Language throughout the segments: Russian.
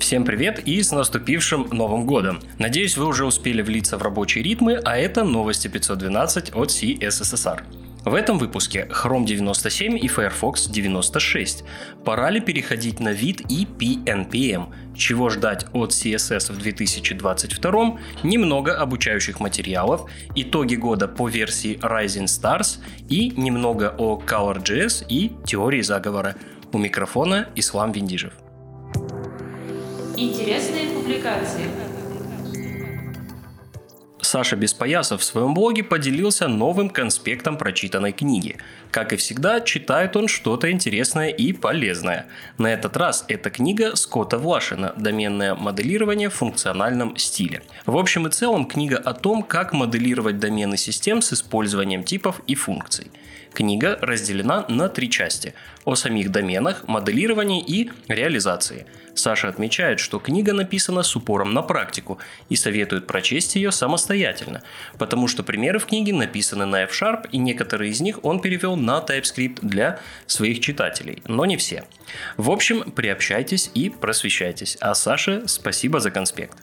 Всем привет и с наступившим Новым Годом! Надеюсь, вы уже успели влиться в рабочие ритмы, а это новости 512 от CSSR. В этом выпуске Chrome 97 и Firefox 96. Пора ли переходить на вид и PNPM? Чего ждать от CSS в 2022? Немного обучающих материалов, итоги года по версии Rising Stars и немного о ColorJS и теории заговора. У микрофона Ислам Виндижев. Интересные публикации. Саша Беспоясов в своем блоге поделился новым конспектом прочитанной книги. Как и всегда, читает он что-то интересное и полезное. На этот раз это книга Скотта Влашина «Доменное моделирование в функциональном стиле». В общем и целом, книга о том, как моделировать домены систем с использованием типов и функций. Книга разделена на три части – о самих доменах, моделировании и реализации. Саша отмечает, что книга написана с упором на практику и советует прочесть ее самостоятельно, потому что примеры в книге написаны на F-Sharp и некоторые из них он перевел на TypeScript для своих читателей, но не все. В общем, приобщайтесь и просвещайтесь. А Саше спасибо за конспект.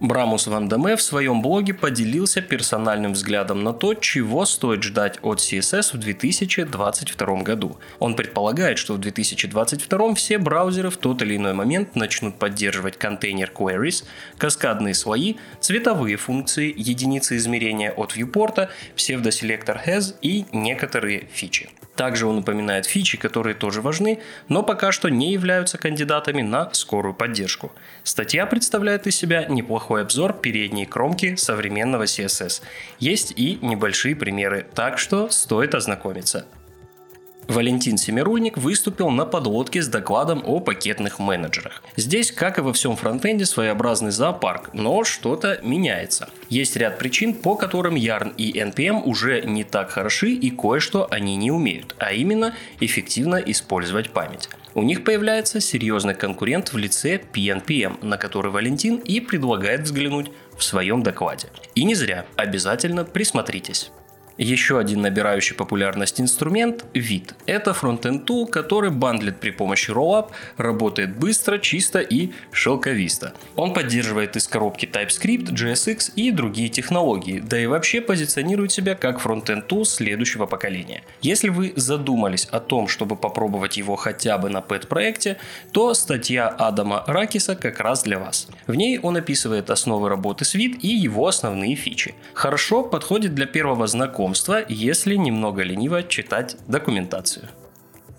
Брамус Ван Даме в своем блоге поделился персональным взглядом на то, чего стоит ждать от CSS в 2022 году. Он предполагает, что в 2022 все браузеры в тот или иной момент начнут поддерживать контейнер queries, каскадные слои, цветовые функции, единицы измерения от viewport, псевдоселектор has и некоторые фичи. Также он упоминает фичи, которые тоже важны, но пока что не являются кандидатами на скорую поддержку. Статья представляет из себя неплохой обзор передней кромки современного CSS. Есть и небольшие примеры, так что стоит ознакомиться. Валентин Семирульник выступил на подлодке с докладом о пакетных менеджерах. Здесь, как и во всем фронтенде, своеобразный зоопарк, но что-то меняется. Есть ряд причин, по которым Yarn и NPM уже не так хороши и кое-что они не умеют, а именно эффективно использовать память. У них появляется серьезный конкурент в лице PNPM, на который Валентин и предлагает взглянуть в своем докладе. И не зря, обязательно присмотритесь. Еще один набирающий популярность инструмент – вид. Это фронтенд тул, который бандлит при помощи Rollup, работает быстро, чисто и шелковисто. Он поддерживает из коробки TypeScript, JSX и другие технологии, да и вообще позиционирует себя как фронтенд тул следующего поколения. Если вы задумались о том, чтобы попробовать его хотя бы на пэт-проекте, то статья Адама Ракиса как раз для вас. В ней он описывает основы работы с вид и его основные фичи. Хорошо подходит для первого знакомства знакомства, если немного лениво читать документацию.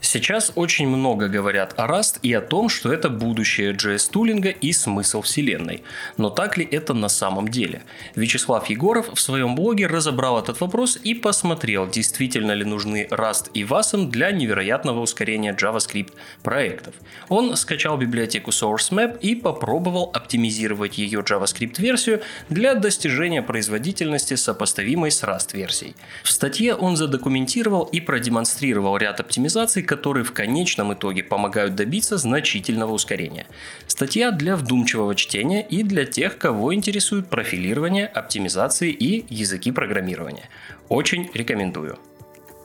Сейчас очень много говорят о Rust и о том, что это будущее JS-тулинга и смысл вселенной. Но так ли это на самом деле? Вячеслав Егоров в своем блоге разобрал этот вопрос и посмотрел, действительно ли нужны Rust и WASM для невероятного ускорения JavaScript проектов. Он скачал библиотеку SourceMap и попробовал оптимизировать ее JavaScript-версию для достижения производительности, сопоставимой с Rust-версией. В статье он задокументировал и продемонстрировал ряд оптимизаций, которые в конечном итоге помогают добиться значительного ускорения. Статья для вдумчивого чтения и для тех, кого интересует профилирование, оптимизации и языки программирования. Очень рекомендую.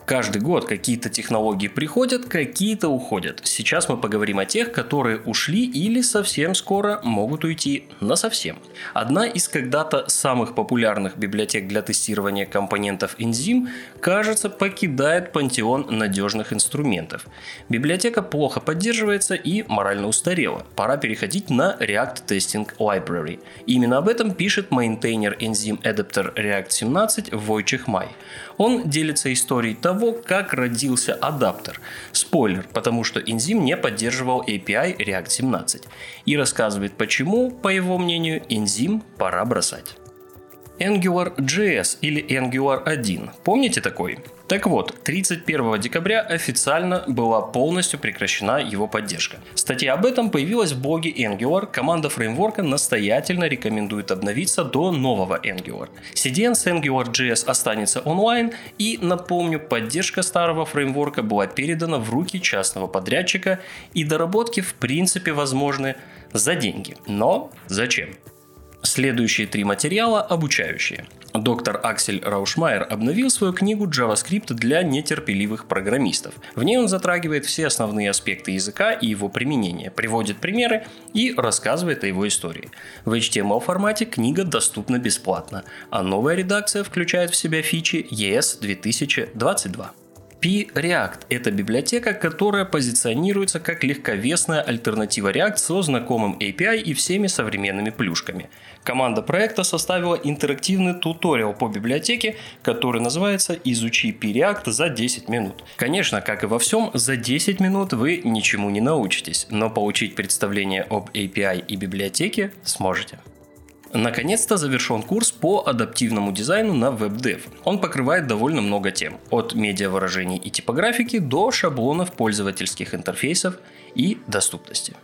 Каждый год какие-то технологии приходят, какие-то уходят. Сейчас мы поговорим о тех, которые ушли или совсем скоро могут уйти на совсем. Одна из когда-то самых популярных библиотек для тестирования компонентов Enzyme, кажется, покидает пантеон надежных инструментов. Библиотека плохо поддерживается и морально устарела. Пора переходить на React Testing Library. Именно об этом пишет мейнтейнер Enzyme Adapter React 17 Войчех Май. Он делится историей того, как родился адаптер. Спойлер, потому что Enzyme не поддерживал API React 17. И рассказывает почему, по его мнению, Enzyme пора бросать. Angular.js или Angular 1. Помните такой? Так вот, 31 декабря официально была полностью прекращена его поддержка. Статья об этом появилась в блоге Angular. Команда фреймворка настоятельно рекомендует обновиться до нового Angular. CDN с Angular.js останется онлайн и, напомню, поддержка старого фреймворка была передана в руки частного подрядчика и доработки в принципе возможны за деньги. Но зачем? Следующие три материала обучающие. Доктор Аксель Раушмайер обновил свою книгу JavaScript для нетерпеливых программистов. В ней он затрагивает все основные аспекты языка и его применения, приводит примеры и рассказывает о его истории. В HTML формате книга доступна бесплатно, а новая редакция включает в себя фичи ES 2022. P-React – это библиотека, которая позиционируется как легковесная альтернатива React со знакомым API и всеми современными плюшками. Команда проекта составила интерактивный туториал по библиотеке, который называется «Изучи P-React за 10 минут». Конечно, как и во всем, за 10 минут вы ничему не научитесь, но получить представление об API и библиотеке сможете. Наконец-то завершен курс по адаптивному дизайну на WebDev. Он покрывает довольно много тем, от медиавыражений и типографики до шаблонов пользовательских интерфейсов и доступности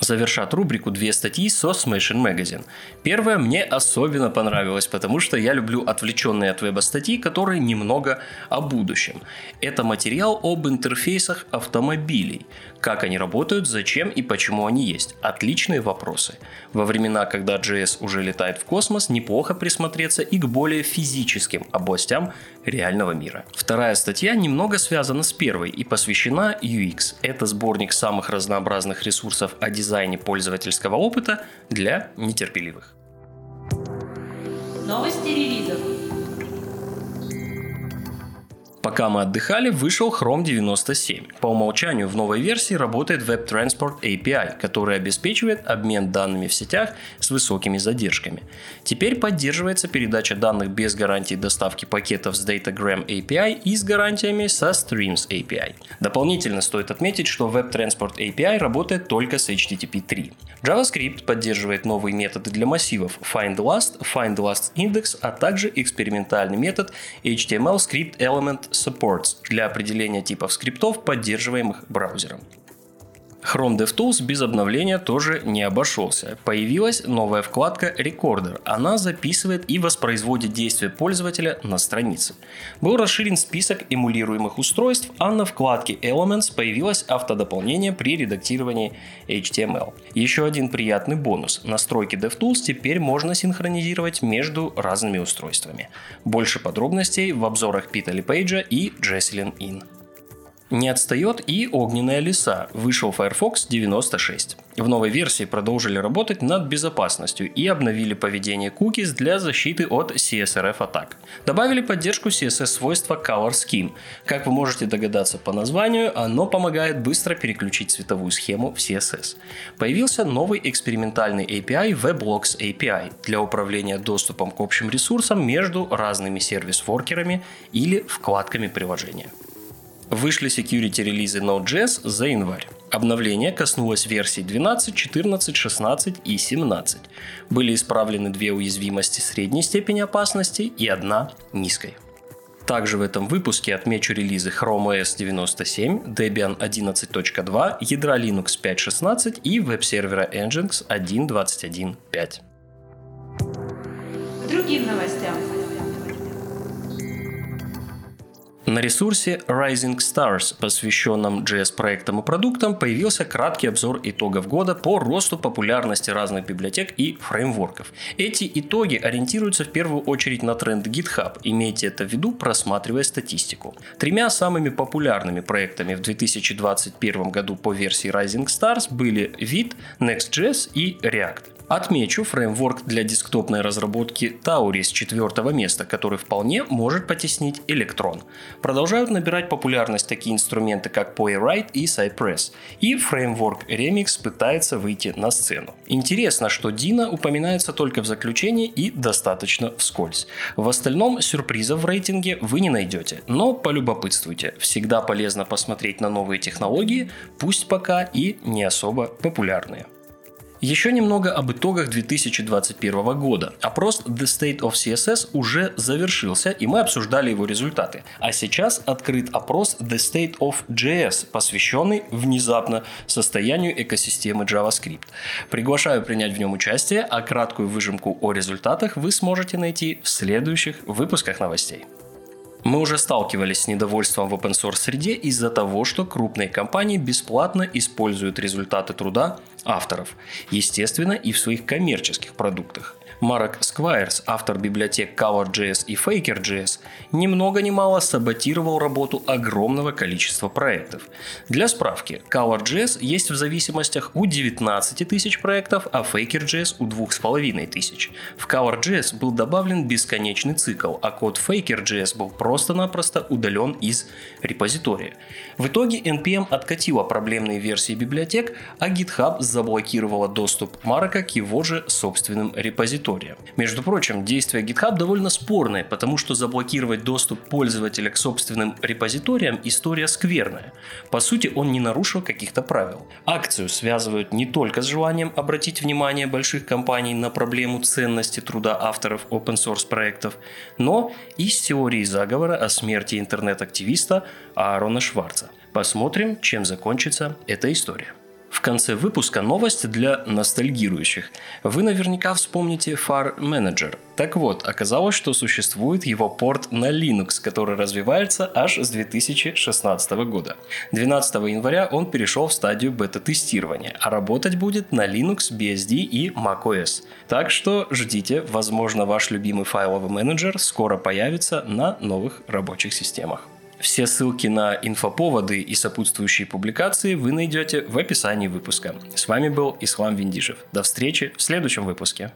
завершат рубрику две статьи со Smashing Magazine. Первая мне особенно понравилась, потому что я люблю отвлеченные от веба статьи, которые немного о будущем. Это материал об интерфейсах автомобилей, как они работают, зачем и почему они есть. Отличные вопросы. Во времена, когда JS уже летает в космос, неплохо присмотреться и к более физическим областям реального мира. Вторая статья немного связана с первой и посвящена UX. Это сборник самых разнообразных ресурсов о дизайне пользовательского опыта для нетерпеливых. Новости релизов. Пока мы отдыхали, вышел Chrome 97. По умолчанию в новой версии работает Web Transport API, который обеспечивает обмен данными в сетях с высокими задержками. Теперь поддерживается передача данных без гарантии доставки пакетов с Datagram API и с гарантиями со Streams API. Дополнительно стоит отметить, что Web Transport API работает только с HTTP 3. JavaScript поддерживает новые методы для массивов FindLast, FindLastIndex, а также экспериментальный метод HTML Script Element Supports для определения типов скриптов, поддерживаемых браузером. Chrome DevTools без обновления тоже не обошелся. Появилась новая вкладка Recorder. Она записывает и воспроизводит действия пользователя на странице. Был расширен список эмулируемых устройств, а на вкладке Elements появилось автодополнение при редактировании HTML. Еще один приятный бонус. Настройки DevTools теперь можно синхронизировать между разными устройствами. Больше подробностей в обзорах Питали Пейджа и Jesselyn Inn. Не отстает и огненная лиса. Вышел Firefox 96. В новой версии продолжили работать над безопасностью и обновили поведение cookies для защиты от CSRF атак. Добавили поддержку CSS-свойства Color Scheme. Как вы можете догадаться по названию, оно помогает быстро переключить цветовую схему в CSS. Появился новый экспериментальный API WebLogs API для управления доступом к общим ресурсам между разными сервис-воркерами или вкладками приложения. Вышли security релизы Node.js за январь. Обновление коснулось версий 12, 14, 16 и 17. Были исправлены две уязвимости средней степени опасности и одна низкой. Также в этом выпуске отмечу релизы Chrome OS 97, Debian 11.2, ядра Linux 5.16 и веб-сервера Nginx 1.21.5. Другим новостям. На ресурсе Rising Stars, посвященном JS-проектам и продуктам, появился краткий обзор итогов года по росту популярности разных библиотек и фреймворков. Эти итоги ориентируются в первую очередь на тренд GitHub, имейте это в виду, просматривая статистику. Тремя самыми популярными проектами в 2021 году по версии Rising Stars были Vite, Next.js и React. Отмечу фреймворк для десктопной разработки Tauri с четвертого места, который вполне может потеснить Electron. Продолжают набирать популярность такие инструменты, как Playwright и Cypress. И фреймворк Remix пытается выйти на сцену. Интересно, что Dina упоминается только в заключении и достаточно вскользь. В остальном сюрпризов в рейтинге вы не найдете, но полюбопытствуйте. Всегда полезно посмотреть на новые технологии, пусть пока и не особо популярные. Еще немного об итогах 2021 года. Опрос The State of CSS уже завершился, и мы обсуждали его результаты. А сейчас открыт опрос The State of JS, посвященный внезапно состоянию экосистемы JavaScript. Приглашаю принять в нем участие, а краткую выжимку о результатах вы сможете найти в следующих выпусках новостей. Мы уже сталкивались с недовольством в open source среде из-за того, что крупные компании бесплатно используют результаты труда авторов. Естественно, и в своих коммерческих продуктах. Марк Сквайрс, автор библиотек ColorJS и FakerJS, ни много ни мало саботировал работу огромного количества проектов. Для справки, ColorJS есть в зависимостях у 19 тысяч проектов, а FakerJS у 2500. В ColorJS был добавлен бесконечный цикл, а код FakerJS был просто-напросто удален из репозитория. В итоге NPM откатила проблемные версии библиотек, а GitHub заблокировала доступ Марка к его же собственным репозиториям. Между прочим, действия GitHub довольно спорные, потому что заблокировать доступ пользователя к собственным репозиториям – история скверная. По сути, он не нарушил каких-то правил. Акцию связывают не только с желанием обратить внимание больших компаний на проблему ценности труда авторов open source проектов, но и с теорией заговора о смерти интернет-активиста Аарона Шварца. Посмотрим, чем закончится эта история. В конце выпуска новость для ностальгирующих. Вы наверняка вспомните Far Manager. Так вот, оказалось, что существует его порт на Linux, который развивается аж с 2016 года. 12 января он перешел в стадию бета-тестирования, а работать будет на Linux, BSD и macOS. Так что ждите, возможно ваш любимый файловый менеджер скоро появится на новых рабочих системах. Все ссылки на инфоповоды и сопутствующие публикации вы найдете в описании выпуска. С вами был Ислам Виндижев. До встречи в следующем выпуске.